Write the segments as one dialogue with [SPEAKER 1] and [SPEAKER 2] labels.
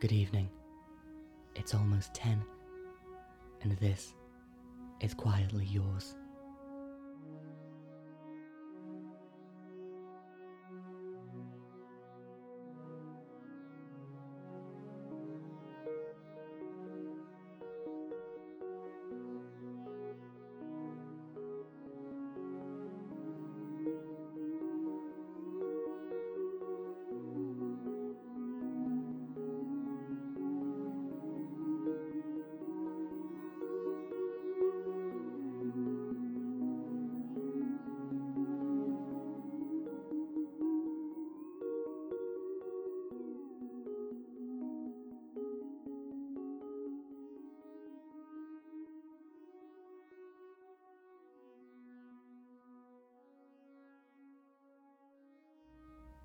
[SPEAKER 1] Good evening. It's almost 10, and this is quietly yours.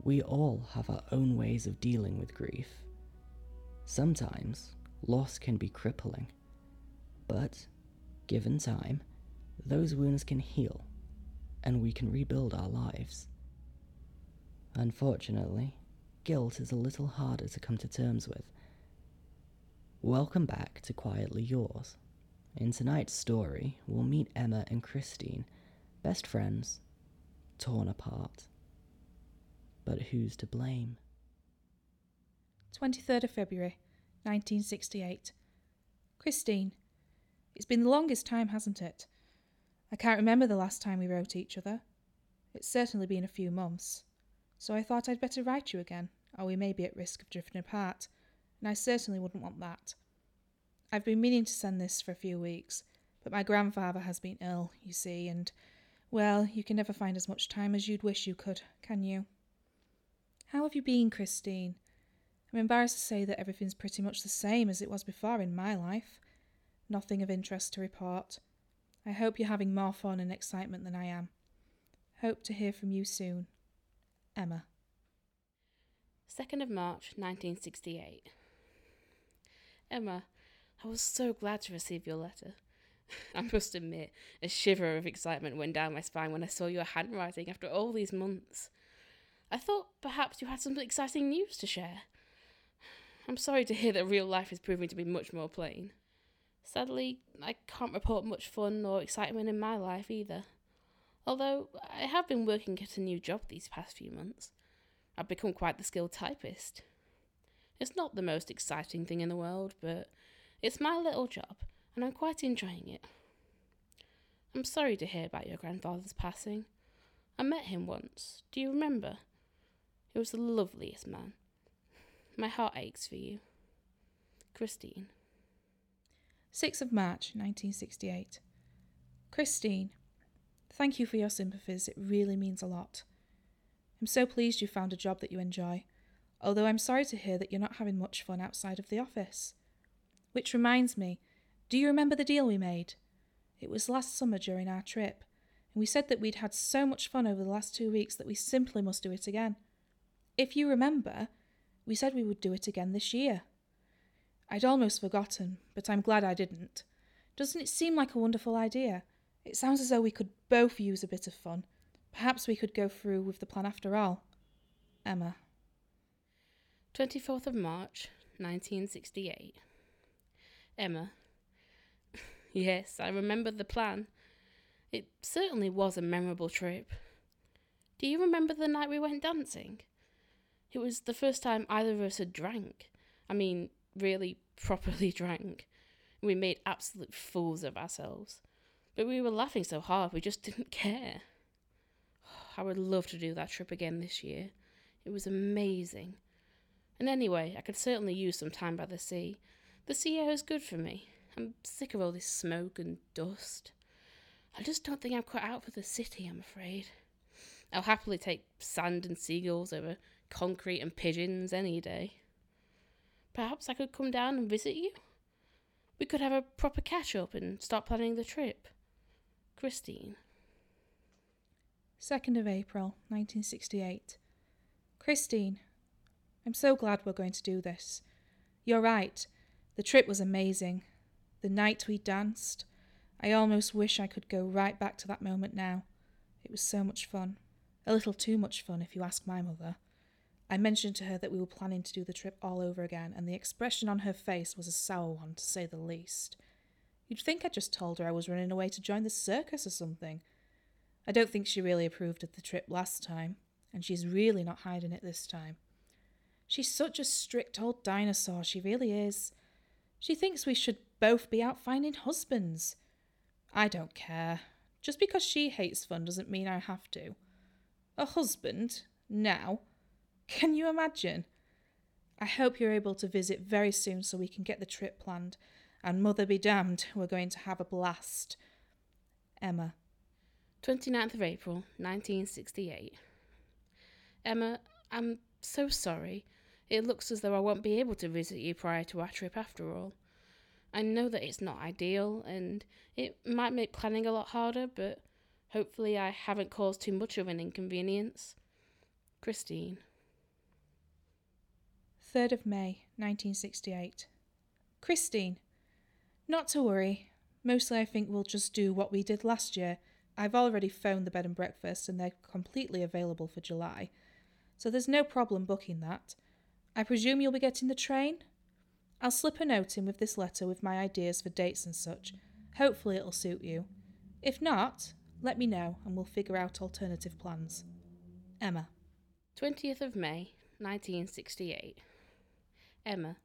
[SPEAKER 1] We all have our own ways of dealing with grief. Sometimes loss can be crippling, but given time, those wounds can heal and we can rebuild our lives. Unfortunately, guilt is a little harder to come to terms with. Welcome back to Quietly Yours. In tonight's story, we'll meet Emma and Christine, best friends, torn apart. But who's to blame?
[SPEAKER 2] 23rd of February, 1968. Christine, it's been the longest time, hasn't it? I can't remember the last time we wrote each other. It's certainly been a few months. So I thought I'd better write you again, or we may be at risk of drifting apart, and I certainly wouldn't want that. I've been meaning to send this for a few weeks, but my grandfather has been ill, you see, and, well, you can never find as much time as you'd wish you could, can you? How have you been, Christine? I'm embarrassed to say that everything's pretty much the same as it was before in my life. Nothing of interest to report. I hope you're having more fun and excitement than I am. Hope to hear from you soon. Emma.
[SPEAKER 3] 2nd of March 1968. Emma, I was so glad to receive your letter. I must admit, a shiver of excitement went down my spine when I saw your handwriting after all these months. I thought perhaps you had some exciting news to share. I'm sorry to hear that real life is proving to be much more plain. Sadly, I can't report much fun or excitement in my life either. Although I have been working at a new job these past few months. I've become quite the skilled typist. It's not the most exciting thing in the world, but it's my little job, and I'm quite enjoying it. I'm sorry to hear about your grandfather's passing. I met him once. Do you remember? He was the loveliest man. My heart aches for you. Christine.
[SPEAKER 2] 6th of March 1968. Christine, thank you for your sympathies. It really means a lot. I'm so pleased you found a job that you enjoy, although I'm sorry to hear that you're not having much fun outside of the office. Which reminds me, do you remember the deal we made? It was last summer during our trip, and we said that we'd had so much fun over the last two weeks that we simply must do it again. If you remember, we said we would do it again this year. I'd almost forgotten, but I'm glad I didn't. Doesn't it seem like a wonderful idea? It sounds as though we could both use a bit of fun. Perhaps we could go through with the plan after all. Emma.
[SPEAKER 3] 24th of March, 1968. Emma. yes, I remember the plan. It certainly was a memorable trip. Do you remember the night we went dancing? It was the first time either of us had drank. I mean, really properly drank. We made absolute fools of ourselves. But we were laughing so hard we just didn't care. I would love to do that trip again this year. It was amazing. And anyway, I could certainly use some time by the sea. The sea air is good for me. I'm sick of all this smoke and dust. I just don't think I'm cut out for the city, I'm afraid. I'll happily take sand and seagulls over concrete and pigeons any day. Perhaps I could come down and visit you? We could have a proper catch up and start planning the trip. Christine.
[SPEAKER 2] 2nd of April, 1968. Christine, I'm so glad we're going to do this. You're right, the trip was amazing. The night we danced, I almost wish I could go right back to that moment now. It was so much fun. A little too much fun, if you ask my mother. I mentioned to her that we were planning to do the trip all over again, and the expression on her face was a sour one, to say the least. You'd think I'd just told her I was running away to join the circus or something. I don't think she really approved of the trip last time, and she's really not hiding it this time. She's such a strict old dinosaur, she really is. She thinks we should both be out finding husbands. I don't care. Just because she hates fun doesn't mean I have to. A husband? Now? Can you imagine? I hope you're able to visit very soon so we can get the trip planned. And mother be damned, we're going to have a blast. Emma.
[SPEAKER 3] 29th of April, 1968. Emma, I'm so sorry. It looks as though I won't be able to visit you prior to our trip after all. I know that it's not ideal and it might make planning a lot harder, but hopefully I haven't caused too much of an inconvenience. Christine.
[SPEAKER 2] 3rd of May, 1968. Christine. Not to worry. Mostly I think we'll just do what we did last year. I've already phoned the bed and breakfast and they're completely available for July. So there's no problem booking that. I presume you'll be getting the train? I'll slip a note in with this letter with my ideas for dates and such. Hopefully it'll suit you. If not, let me know and we'll figure out alternative plans. Emma.
[SPEAKER 3] 20th of May, 1968. Emma.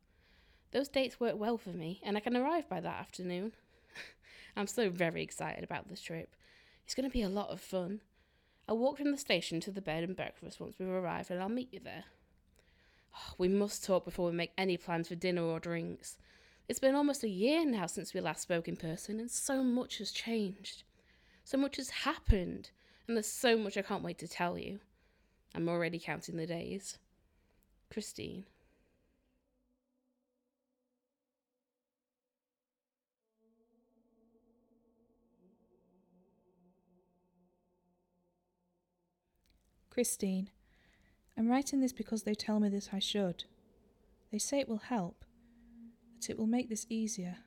[SPEAKER 3] Those dates work well for me, and I can arrive by that afternoon. I'm so very excited about this trip. It's going to be a lot of fun. I'll walk from the station to the bed and breakfast once we've arrived, and I'll meet you there. Oh, we must talk before we make any plans for dinner or drinks. It's been almost a year now since we last spoke in person, and so much has changed. So much has happened, and there's so much I can't wait to tell you. I'm already counting the days. Christine.
[SPEAKER 2] Christine. I'm writing this because they tell me that I should. They say it will help, that it will make this easier,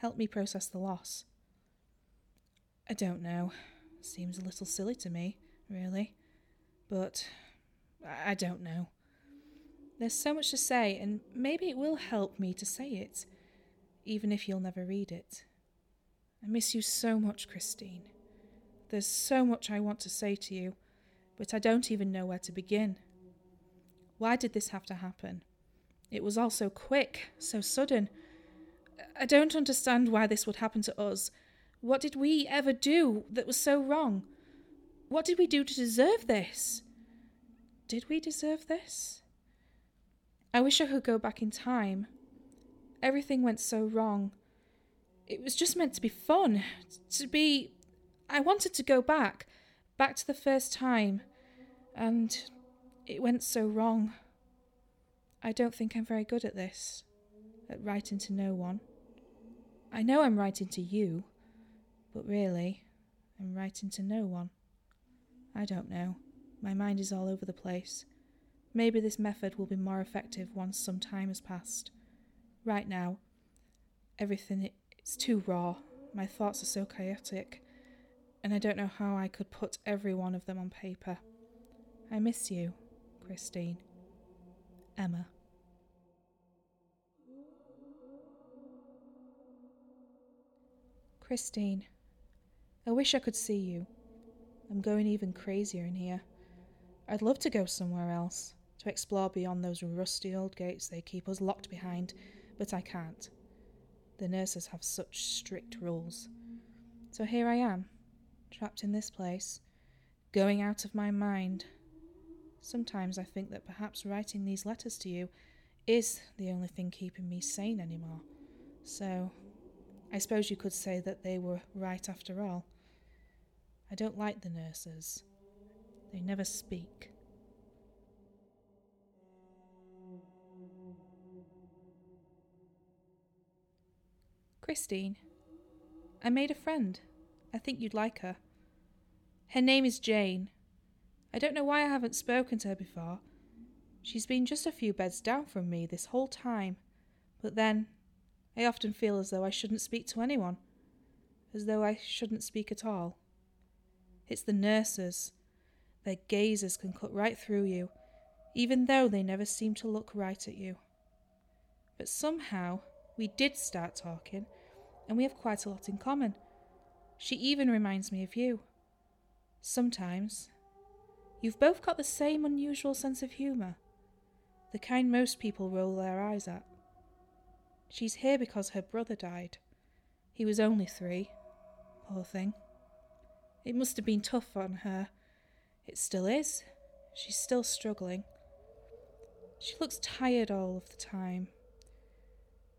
[SPEAKER 2] help me process the loss. I don't know. Seems a little silly to me, really. But I don't know. There's so much to say, and maybe it will help me to say it, even if you'll never read it. I miss you so much, Christine. There's so much I want to say to you, but I don't even know where to begin. Why did this have to happen? It was all so quick, so sudden. I don't understand why this would happen to us. What did we ever do that was so wrong? What did we do to deserve this? Did we deserve this? I wish I could go back in time. Everything went so wrong. It was just meant to be fun, to be. I wanted to go back, back to the first time, and it went so wrong. I don't think I'm very good at this, at writing to no one. I know I'm writing to you, but really, I'm writing to no one. I don't know. My mind is all over the place. Maybe this method will be more effective once some time has passed. Right now, everything is too raw. My thoughts are so chaotic, and I don't know how I could put every one of them on paper. I miss you, Christine. Emma. Christine, I wish I could see you. I'm going even crazier in here. I'd love to go somewhere else, to explore beyond those rusty old gates they keep us locked behind, but I can't. The nurses have such strict rules. So here I am, trapped in this place, going out of my mind. Sometimes I think that perhaps writing these letters to you is the only thing keeping me sane anymore. So, I suppose you could say that they were right after all. I don't like the nurses. They never speak. Christine, I made a friend. I think you'd like her. Her name is Jane. I don't know why I haven't spoken to her before. She's been just a few beds down from me this whole time, but then I often feel as though I shouldn't speak to anyone, as though I shouldn't speak at all. It's the nurses. Their gazes can cut right through you. even though they never seem to look right at you. But somehow we did start talking, and we have quite a lot in common. She even reminds me of you. Sometimes. You've both got the same unusual sense of humour, the kind most people roll their eyes at. She's here because her brother died. He was only three. Poor thing. It must have been tough on her. It still is. She's still struggling. She looks tired all of the time.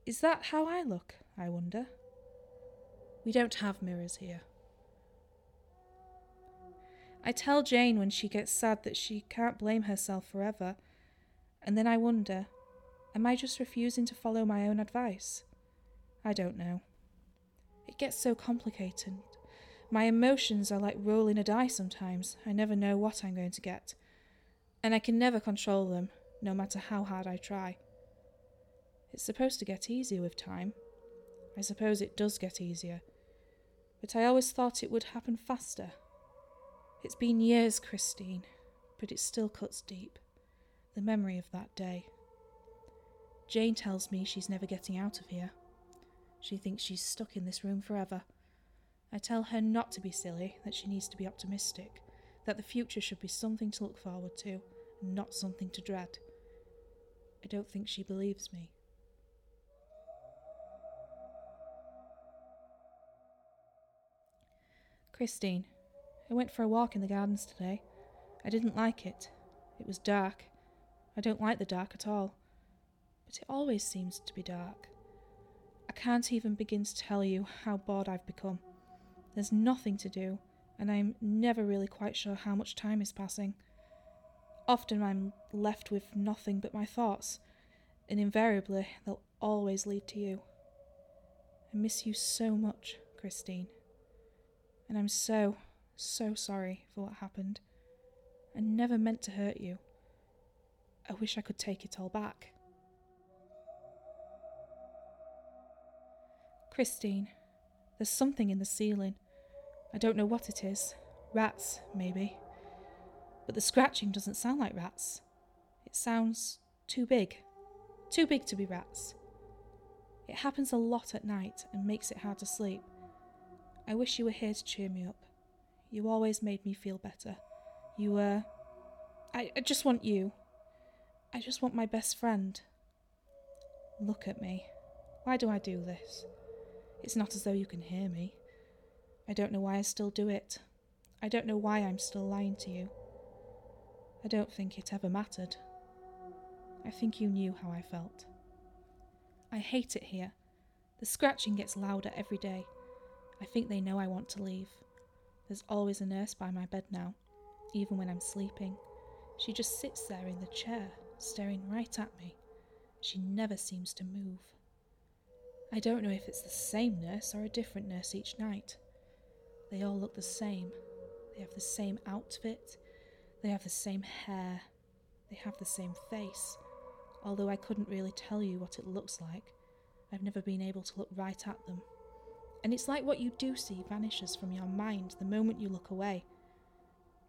[SPEAKER 2] Is that how I look, I wonder? We don't have mirrors here. I tell Jane when she gets sad that she can't blame herself forever, and then I wonder am I just refusing to follow my own advice? I don't know. It gets so complicated. My emotions are like rolling a die sometimes. I never know what I'm going to get. And I can never control them, no matter how hard I try. It's supposed to get easier with time. I suppose it does get easier. But I always thought it would happen faster. It's been years, Christine, but it still cuts deep. The memory of that day. Jane tells me she's never getting out of here. She thinks she's stuck in this room forever. I tell her not to be silly, that she needs to be optimistic, that the future should be something to look forward to, and not something to dread. I don't think she believes me. Christine, I went for a walk in the gardens today. I didn't like it. It was dark. I don't like the dark at all. But it always seems to be dark. I can't even begin to tell you how bored I've become. There's nothing to do, and I'm never really quite sure how much time is passing. Often I'm left with nothing but my thoughts, and invariably they'll always lead to you. I miss you so much, Christine. And I'm so, so sorry for what happened. I never meant to hurt you. I wish I could take it all back. Christine, there's something in the ceiling. I don't know what it is. Rats, maybe. But the scratching doesn't sound like rats. It sounds too big. Too big to be rats. It happens a lot at night and makes it hard to sleep. I wish you were here to cheer me up. You always made me feel better. You were. I, I just want you. I just want my best friend. Look at me. Why do I do this? It's not as though you can hear me. I don't know why I still do it. I don't know why I'm still lying to you. I don't think it ever mattered. I think you knew how I felt. I hate it here. The scratching gets louder every day. I think they know I want to leave. There's always a nurse by my bed now, even when I'm sleeping. She just sits there in the chair, staring right at me. She never seems to move. I don't know if it's the same nurse or a different nurse each night. They all look the same. They have the same outfit. They have the same hair. They have the same face. Although I couldn't really tell you what it looks like, I've never been able to look right at them. And it's like what you do see vanishes from your mind the moment you look away.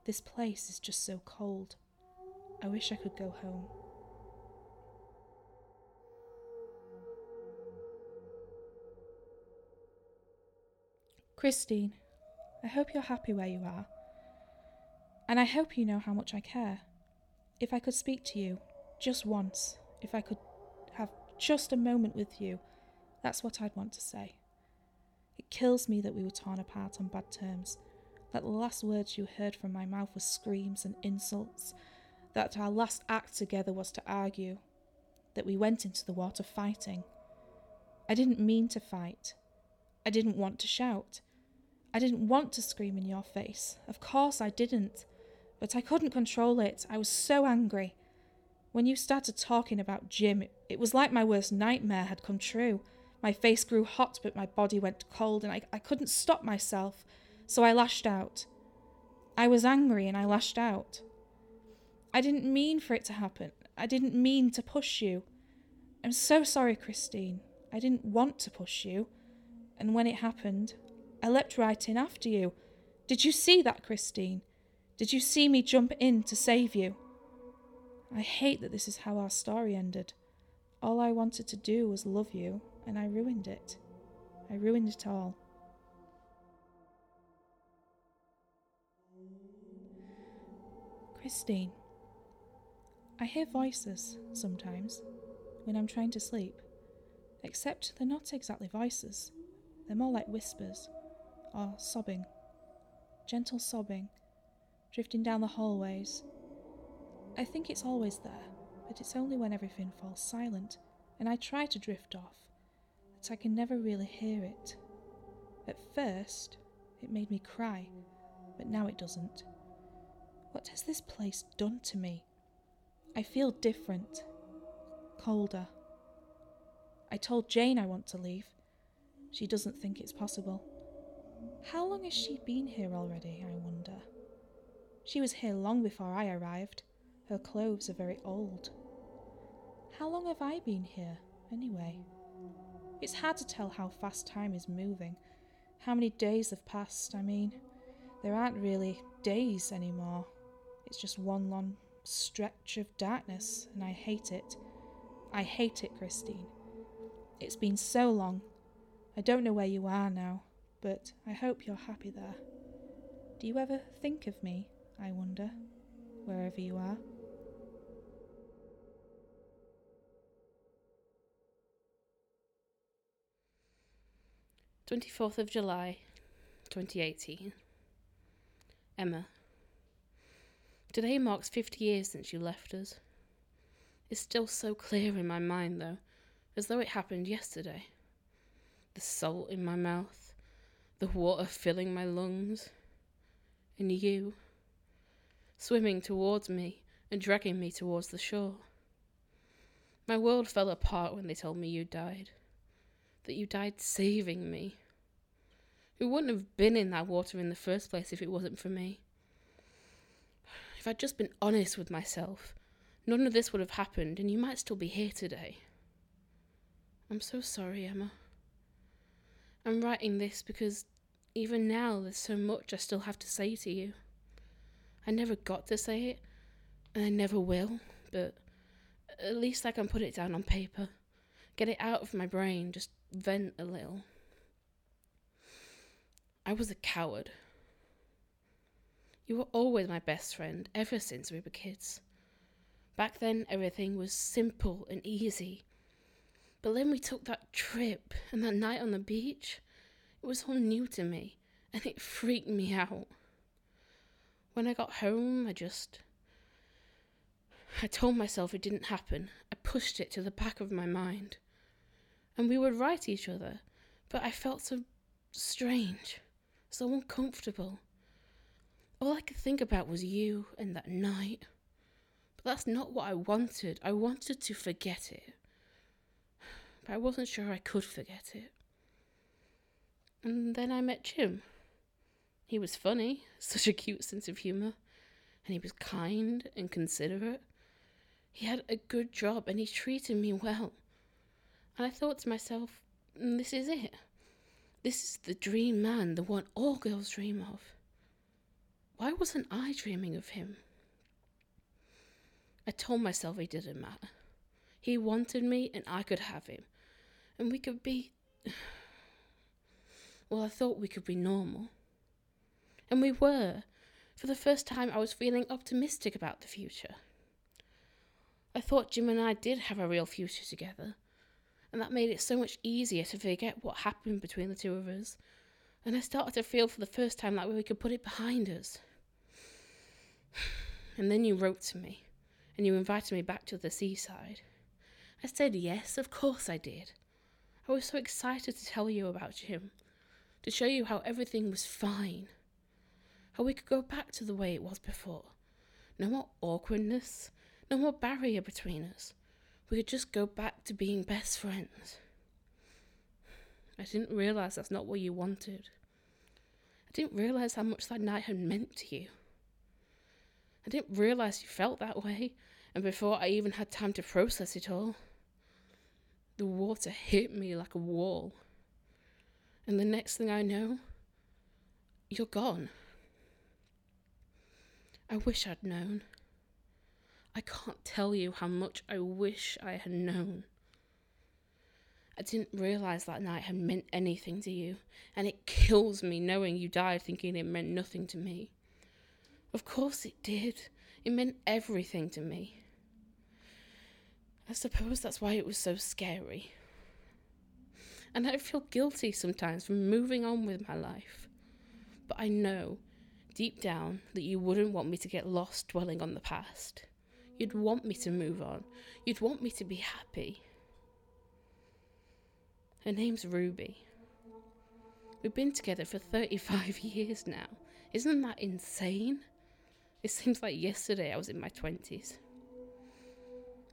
[SPEAKER 2] This place is just so cold. I wish I could go home. Christine, I hope you're happy where you are. And I hope you know how much I care. If I could speak to you, just once, if I could have just a moment with you, that's what I'd want to say. Kills me that we were torn apart on bad terms, that the last words you heard from my mouth were screams and insults, that our last act together was to argue, that we went into the water fighting. I didn't mean to fight. I didn't want to shout. I didn't want to scream in your face. Of course I didn't. But I couldn't control it. I was so angry. When you started talking about Jim, it was like my worst nightmare had come true. My face grew hot, but my body went cold, and I, I couldn't stop myself, so I lashed out. I was angry and I lashed out. I didn't mean for it to happen. I didn't mean to push you. I'm so sorry, Christine. I didn't want to push you. And when it happened, I leapt right in after you. Did you see that, Christine? Did you see me jump in to save you? I hate that this is how our story ended. All I wanted to do was love you, and I ruined it. I ruined it all. Christine, I hear voices sometimes when I'm trying to sleep, except they're not exactly voices, they're more like whispers or sobbing, gentle sobbing, drifting down the hallways. I think it's always there, but it's only when everything falls silent and I try to drift off I can never really hear it. At first, it made me cry, but now it doesn't. What has this place done to me? I feel different, colder. I told Jane I want to leave. She doesn't think it's possible. How long has she been here already, I wonder? She was here long before I arrived. Her clothes are very old. How long have I been here, anyway? It's hard to tell how fast time is moving. How many days have passed, I mean. There aren't really days anymore. It's just one long stretch of darkness, and I hate it. I hate it, Christine. It's been so long. I don't know where you are now, but I hope you're happy there. Do you ever think of me, I wonder, wherever you are?
[SPEAKER 3] 24th of July, 2018. Emma. Today marks 50 years since you left us. It's still so clear in my mind, though, as though it happened yesterday. The salt in my mouth, the water filling my lungs, and you swimming towards me and dragging me towards the shore. My world fell apart when they told me you died that you died saving me. Who wouldn't have been in that water in the first place if it wasn't for me? If I'd just been honest with myself, none of this would have happened and you might still be here today. I'm so sorry, Emma. I'm writing this because even now there's so much I still have to say to you. I never got to say it, and I never will, but at least I can put it down on paper. Get it out of my brain, just vent a uh, little. I was a coward. You were always my best friend, ever since we were kids. Back then, everything was simple and easy. But then we took that trip and that night on the beach. It was all new to me, and it freaked me out. When I got home, I just. I told myself it didn't happen. I pushed it to the back of my mind and we would write each other, but I felt so strange, so uncomfortable. All I could think about was you and that night. But that's not what I wanted. I wanted to forget it. But I wasn't sure I could forget it. And then I met Jim. He was funny, such a cute sense of humour, and he was kind and considerate. He had a good job and he treated me well. And I thought to myself, mm, this is it. This is the dream man, the one all girls dream of. Why wasn't I dreaming of him? I told myself it didn't matter. He wanted me and I could have him. And we could be. Well, I thought we could be normal. And we were. For the first time, I was feeling optimistic about the future. I thought Jim and I did have a real future together and that made it so much easier to forget what happened between the two of us. And I started to feel for the first time that we could put it behind us. And then you wrote to me, and you invited me back to the seaside. I said yes, of course I did. I was so excited to tell you about Jim, to show you how everything was fine, how we could go back to the way it was before. No more awkwardness, no more barrier between us we could just go back to being best friends. I didn't realize that's not what you wanted. I didn't realize how much that night had meant to you. I didn't realize you felt that way, and before I even had time to process it all, the water hit me like a wall. And the next thing I know, you're gone. I wish I'd known. I can't tell you how much I wish I had known. I didn't realise that night had meant anything to you, and it kills me knowing you died thinking it meant nothing to me. Of course it did. It meant everything to me. I suppose that's why it was so scary. And I feel guilty sometimes for moving on with my life. But I know, deep down, that you wouldn't want me to get lost dwelling on the past. You'd want me to move on. You'd want me to be happy. Her name's Ruby. We've been together for 35 years now. Isn't that insane? It seems like yesterday I was in my 20s.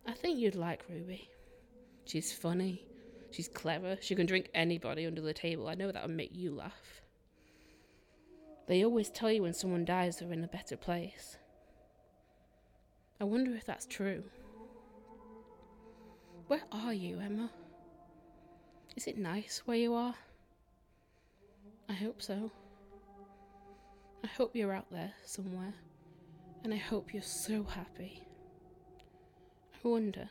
[SPEAKER 3] I think you'd like Ruby. She's funny. She's clever. She can drink anybody under the table. I know that would make you laugh. They always tell you when someone dies they're in a better place. I wonder if that's true. Where are you, Emma? Is it nice where you are? I hope so. I hope you're out there somewhere, and I hope you're so happy. I wonder,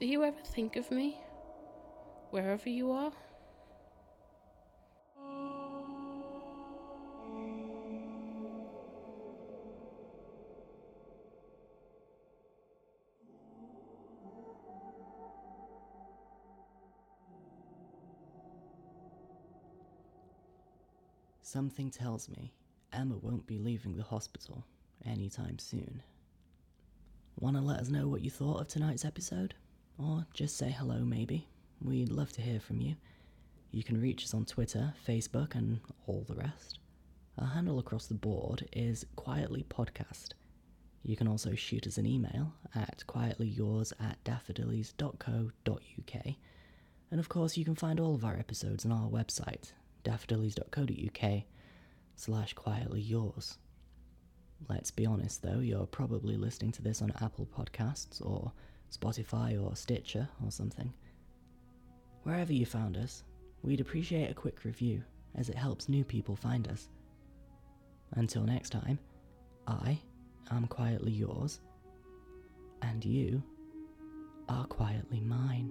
[SPEAKER 3] do you ever think of me? Wherever you are?
[SPEAKER 1] Something tells me Emma won't be leaving the hospital anytime soon. Want to let us know what you thought of tonight's episode? Or just say hello, maybe? We'd love to hear from you. You can reach us on Twitter, Facebook, and all the rest. Our handle across the board is Quietly Podcast. You can also shoot us an email at quietlyyours at daffodillies.co.uk. And of course, you can find all of our episodes on our website, daffodillies.co.uk slash quietly yours. Let's be honest though, you're probably listening to this on Apple Podcasts or Spotify or Stitcher or something. Wherever you found us, we'd appreciate a quick review as it helps new people find us. Until next time, I am quietly yours, and you are quietly mine.